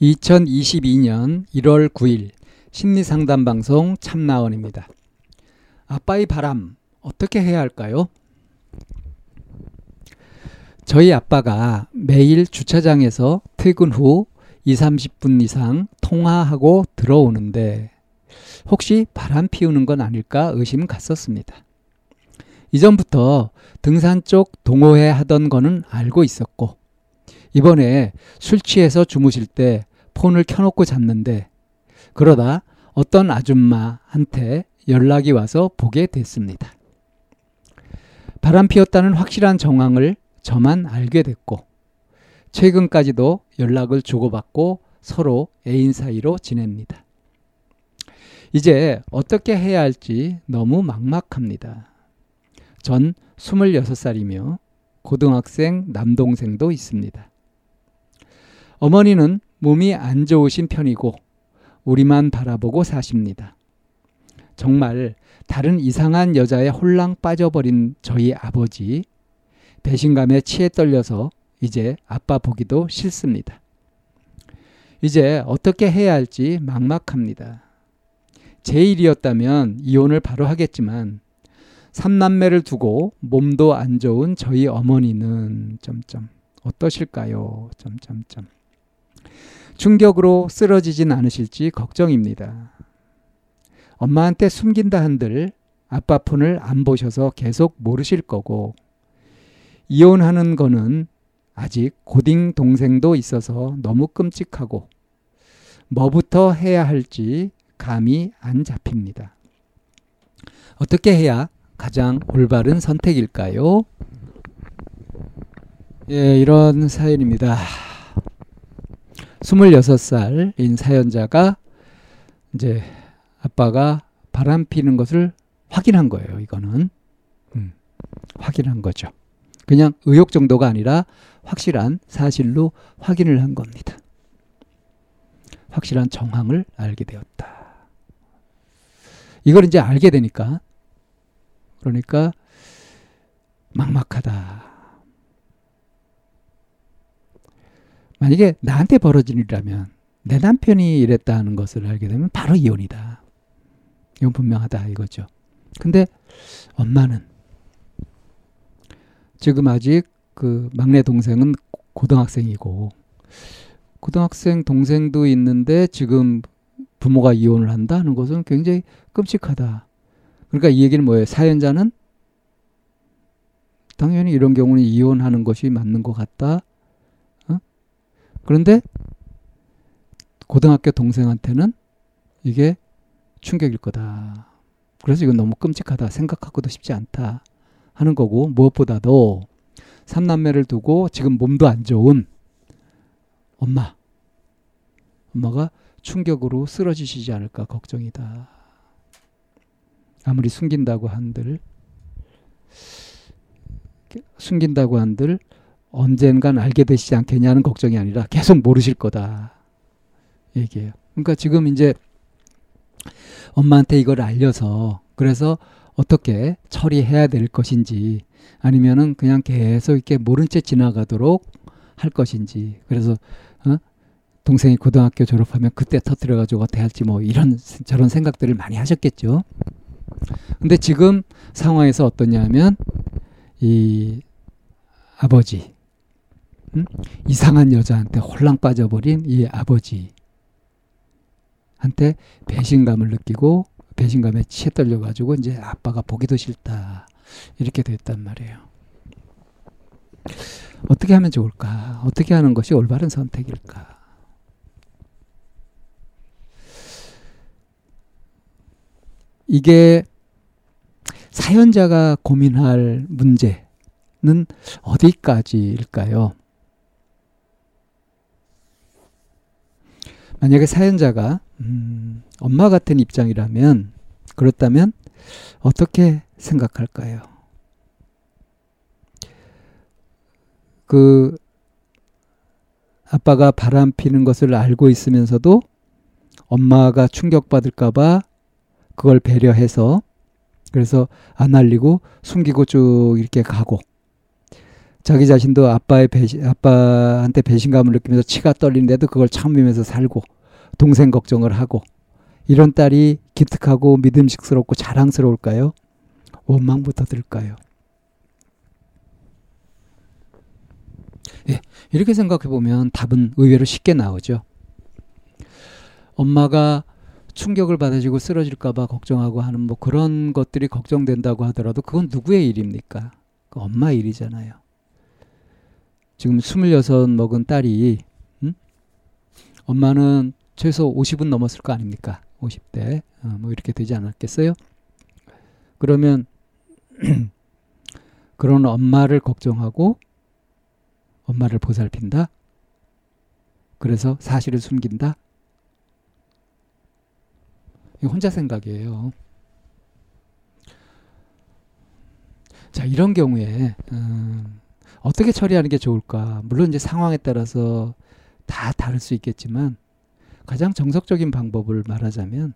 2022년 1월 9일 심리상담 방송 참나원입니다. 아빠의 바람 어떻게 해야 할까요? 저희 아빠가 매일 주차장에서 퇴근 후 2, 30분 이상 통화하고 들어오는데 혹시 바람 피우는 건 아닐까 의심 갔었습니다. 이전부터 등산 쪽 동호회 하던 거는 알고 있었고 이번에 술 취해서 주무실 때 폰을 켜놓고 잤는데 그러다 어떤 아줌마한테 연락이 와서 보게 됐습니다. 바람 피웠다는 확실한 정황을 저만 알게 됐고 최근까지도 연락을 주고받고 서로 애인 사이로 지냅니다. 이제 어떻게 해야 할지 너무 막막합니다. 전 26살이며 고등학생 남동생도 있습니다. 어머니는 몸이 안 좋으신 편이고 우리만 바라보고 사십니다. 정말 다른 이상한 여자에 홀랑 빠져버린 저희 아버지 배신감에 치에 떨려서 이제 아빠 보기도 싫습니다. 이제 어떻게 해야 할지 막막합니다. 제 일이었다면 이혼을 바로 하겠지만 삼남매를 두고 몸도 안 좋은 저희 어머니는 점점 어떠실까요? 점점점 충격으로 쓰러지진 않으실지 걱정입니다. 엄마한테 숨긴다 한들 아빠 폰을 안 보셔서 계속 모르실 거고 이혼하는 거는 아직 고딩 동생도 있어서 너무 끔찍하고 뭐부터 해야 할지 감이 안 잡힙니다. 어떻게 해야 가장 올바른 선택일까요? 예, 이런 사연입니다. 26살인 사연자가 이제 아빠가 바람 피는 것을 확인한 거예요, 이거는. 음, 확인한 거죠. 그냥 의혹 정도가 아니라 확실한 사실로 확인을 한 겁니다. 확실한 정황을 알게 되었다. 이걸 이제 알게 되니까 그러니까 막막하다. 만약에 나한테 벌어진 일이라면 내 남편이 이랬다는 것을 알게 되면 바로 이혼이다. 이건 분명하다 이거죠. 근데 엄마는 지금 아직 그 막내 동생은 고등학생이고 고등학생 동생도 있는데 지금 부모가 이혼을 한다는 것은 굉장히 끔찍하다. 그러니까 이 얘기는 뭐예요? 사연자는 당연히 이런 경우는 이혼하는 것이 맞는 것 같다. 어? 그런데 고등학교 동생한테는 이게 충격일 거다. 그래서 이건 너무 끔찍하다. 생각하고도 쉽지 않다. 하는 거고 무엇보다도 삼남매를 두고 지금 몸도 안 좋은 엄마. 엄마가 충격으로 쓰러지시지 않을까 걱정이다. 아무리 숨긴다고 한들 숨긴다고 한들 언젠간 알게 되시지 않겠냐는 걱정이 아니라 계속 모르실 거다. 얘기해요. 그러니까 지금 이제 엄마한테 이걸 알려서 그래서 어떻게 처리해야 될 것인지 아니면은 그냥 계속 이렇게 모른 채 지나가도록 할 것인지 그래서 어? 동생이 고등학교 졸업하면 그때 터뜨려 가지고 어떻게 할지 뭐 이런 저런 생각들을 많이 하셨겠죠. 근데 지금 상황에서 어떠냐면 이 아버지 음? 이상한 여자한테 홀랑 빠져버린 이 아버지 한테 배신감을 느끼고 배신감에 치에 떨려 가지고 이제 아빠가 보기도 싫다 이렇게 됐단 말이에요. 어떻게 하면 좋을까? 어떻게 하는 것이 올바른 선택일까? 이게 사연자가 고민할 문제는 어디까지일까요? 만약에 사연자가 음, 엄마 같은 입장이라면 그렇다면 어떻게 생각할까요? 그 아빠가 바람 피는 것을 알고 있으면서도 엄마가 충격받을까봐 그걸 배려해서 그래서 안 알리고 숨기고 쭉 이렇게 가고 자기 자신도 아빠의 배신, 아빠한테 배신감을 느끼면서 치가 떨리는데도 그걸 참으면서 살고 동생 걱정을 하고 이런 딸이 기특하고 믿음직스럽고 자랑스러울까요? 원망부터 들까요? 예, 이렇게 생각해 보면 답은 의외로 쉽게 나오죠. 엄마가 충격을 받아지고 쓰러질까봐 걱정하고 하는 뭐 그런 것들이 걱정된다고 하더라도 그건 누구의 일입니까? 그 엄마 일이잖아요. 지금 26 먹은 딸이, 음? 엄마는 최소 50은 넘었을 거 아닙니까? 50대. 어, 뭐 이렇게 되지 않았겠어요? 그러면, 그런 엄마를 걱정하고 엄마를 보살핀다? 그래서 사실을 숨긴다? 혼자 생각이에요. 자, 이런 경우에, 음, 어떻게 처리하는 게 좋을까? 물론 이제 상황에 따라서 다 다를 수 있겠지만, 가장 정석적인 방법을 말하자면,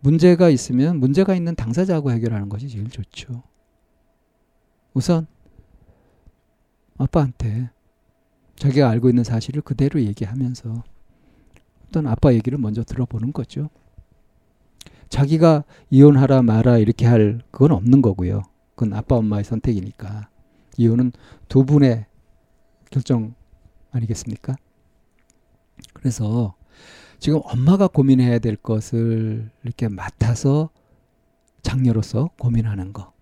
문제가 있으면 문제가 있는 당사자하고 해결하는 것이 제일 좋죠. 우선, 아빠한테 자기가 알고 있는 사실을 그대로 얘기하면서 어떤 아빠 얘기를 먼저 들어보는 거죠. 자기가 이혼하라 마라 이렇게 할 그건 없는 거고요. 그건 아빠 엄마의 선택이니까. 이혼은 두 분의 결정 아니겠습니까? 그래서 지금 엄마가 고민해야 될 것을 이렇게 맡아서 장녀로서 고민하는 거.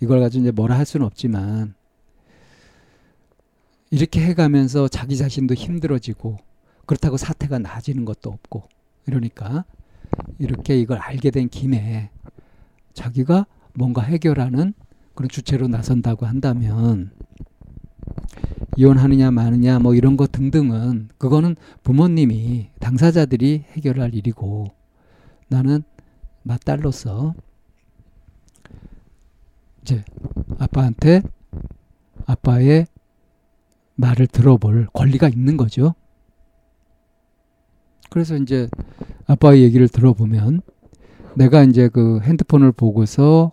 이걸 가지고 이제 뭐라 할 수는 없지만 이렇게 해가면서 자기 자신도 힘들어지고 그렇다고 사태가 나아지는 것도 없고 이러니까 이렇게 이걸 알게 된 김에 자기가 뭔가 해결하는 그런 주체로 나선다고 한다면 이혼하느냐 마느냐 뭐 이런 거 등등은 그거는 부모님이 당사자들이 해결할 일이고 나는 맏딸로서 이제 아빠한테 아빠의 말을 들어볼 권리가 있는 거죠. 그래서 이제 아빠의 얘기를 들어보면 내가 이제 그 핸드폰을 보고서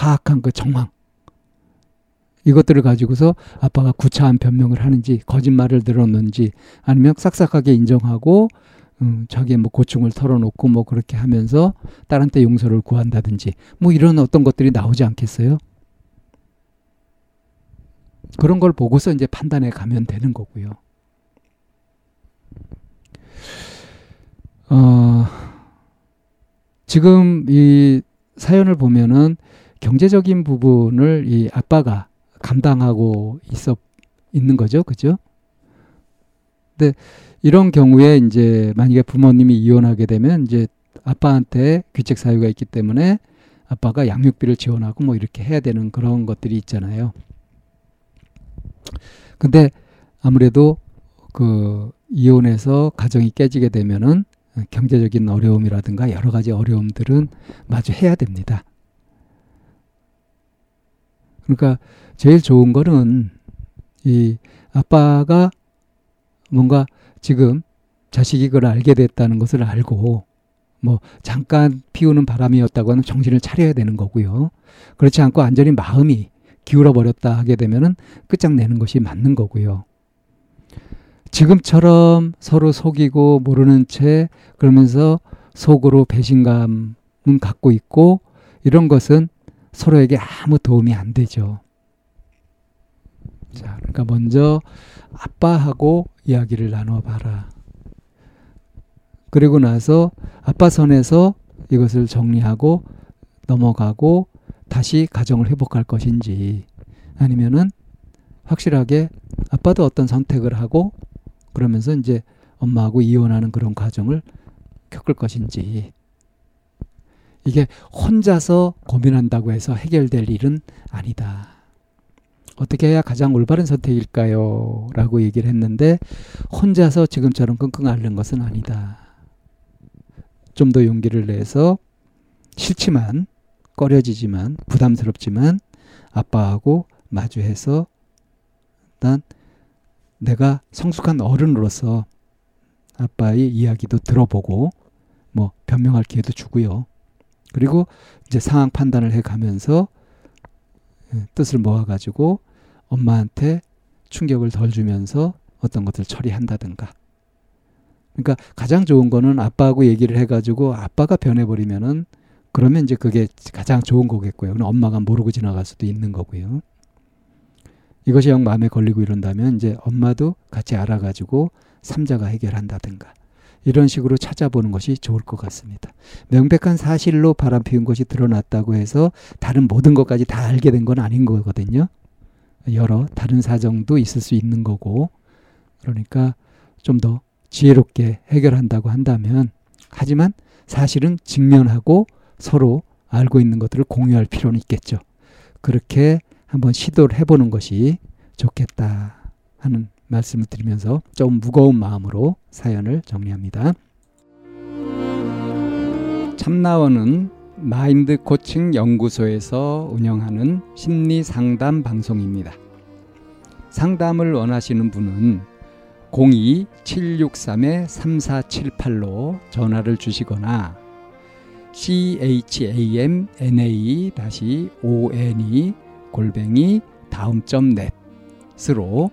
파악한 그 정황 이것들을 가지고서 아빠가 구차한 변명을 하는지 거짓말을 늘었는지 아니면 싹싹하게 인정하고 음, 자기의 뭐 고충을 털어놓고 뭐 그렇게 하면서 딸한테 용서를 구한다든지 뭐 이런 어떤 것들이 나오지 않겠어요? 그런 걸 보고서 이제 판단해 가면 되는 거고요. 어, 지금 이 사연을 보면은 경제적인 부분을 이 아빠가 감당하고 있어 있는 거죠. 그죠? 근데 이런 경우에 이제 만약에 부모님이 이혼하게 되면 이제 아빠한테 규책 사유가 있기 때문에 아빠가 양육비를 지원하고 뭐 이렇게 해야 되는 그런 것들이 있잖아요. 근데 아무래도 그 이혼해서 가정이 깨지게 되면은 경제적인 어려움이라든가 여러 가지 어려움들은 마주해야 됩니다. 그러니까 제일 좋은 거는 이 아빠가 뭔가 지금 자식이 그걸 알게 됐다는 것을 알고 뭐 잠깐 피우는 바람이었다고 하면 정신을 차려야 되는 거고요. 그렇지 않고 완전히 마음이 기울어 버렸다 하게 되면은 끝장내는 것이 맞는 거고요. 지금처럼 서로 속이고 모르는 채 그러면서 속으로 배신감은 갖고 있고 이런 것은 서로에게 아무 도움이 안 되죠. 자, 그러니까 먼저 아빠하고 이야기를 나눠봐라. 그리고 나서 아빠 선에서 이것을 정리하고 넘어가고 다시 가정을 회복할 것인지 아니면은 확실하게 아빠도 어떤 선택을 하고 그러면서 이제 엄마하고 이혼하는 그런 과정을 겪을 것인지 이게 혼자서 고민한다고 해서 해결될 일은 아니다. 어떻게 해야 가장 올바른 선택일까요? 라고 얘기를 했는데 혼자서 지금처럼 끙끙 앓는 것은 아니다. 좀 더 용기를 내서 싫지만 꺼려지지만 부담스럽지만 아빠하고 마주해서 난 내가 성숙한 어른으로서 아빠의 이야기도 들어보고 뭐 변명할 기회도 주고요. 그리고 이제 상황 판단을 해 가면서 예, 뜻을 모아 가지고 엄마한테 충격을 덜 주면서 어떤 것을 처리한다든가. 그러니까 가장 좋은 거는 아빠하고 얘기를 해 가지고 아빠가 변해 버리면은 그러면 이제 그게 가장 좋은 거겠고요. 그럼 엄마가 모르고 지나갈 수도 있는 거고요. 이것이 영 마음에 걸리고 이런다면 이제 엄마도 같이 알아가지고 삼자가 해결한다든가 이런 식으로 찾아보는 것이 좋을 것 같습니다. 명백한 사실로 바람 피운 것이 드러났다고 해서 다른 모든 것까지 다 알게 된 건 아닌 거거든요. 여러 다른 사정도 있을 수 있는 거고 그러니까 좀 더 지혜롭게 해결한다고 한다면 하지만 사실은 직면하고 서로 알고 있는 것들을 공유할 필요는 있겠죠. 그렇게 한번 시도를 해보는 것이 좋겠다 하는 말씀을 드리면서 좀 무거운 마음으로 사연을 정리합니다. 참나원은 마인드 코칭 연구소에서 운영하는 심리 상담 방송입니다. 상담을 원하시는 분은 02-763-3478로 전화를 주시거나 chamna-one 골뱅이 다음.점 넷으로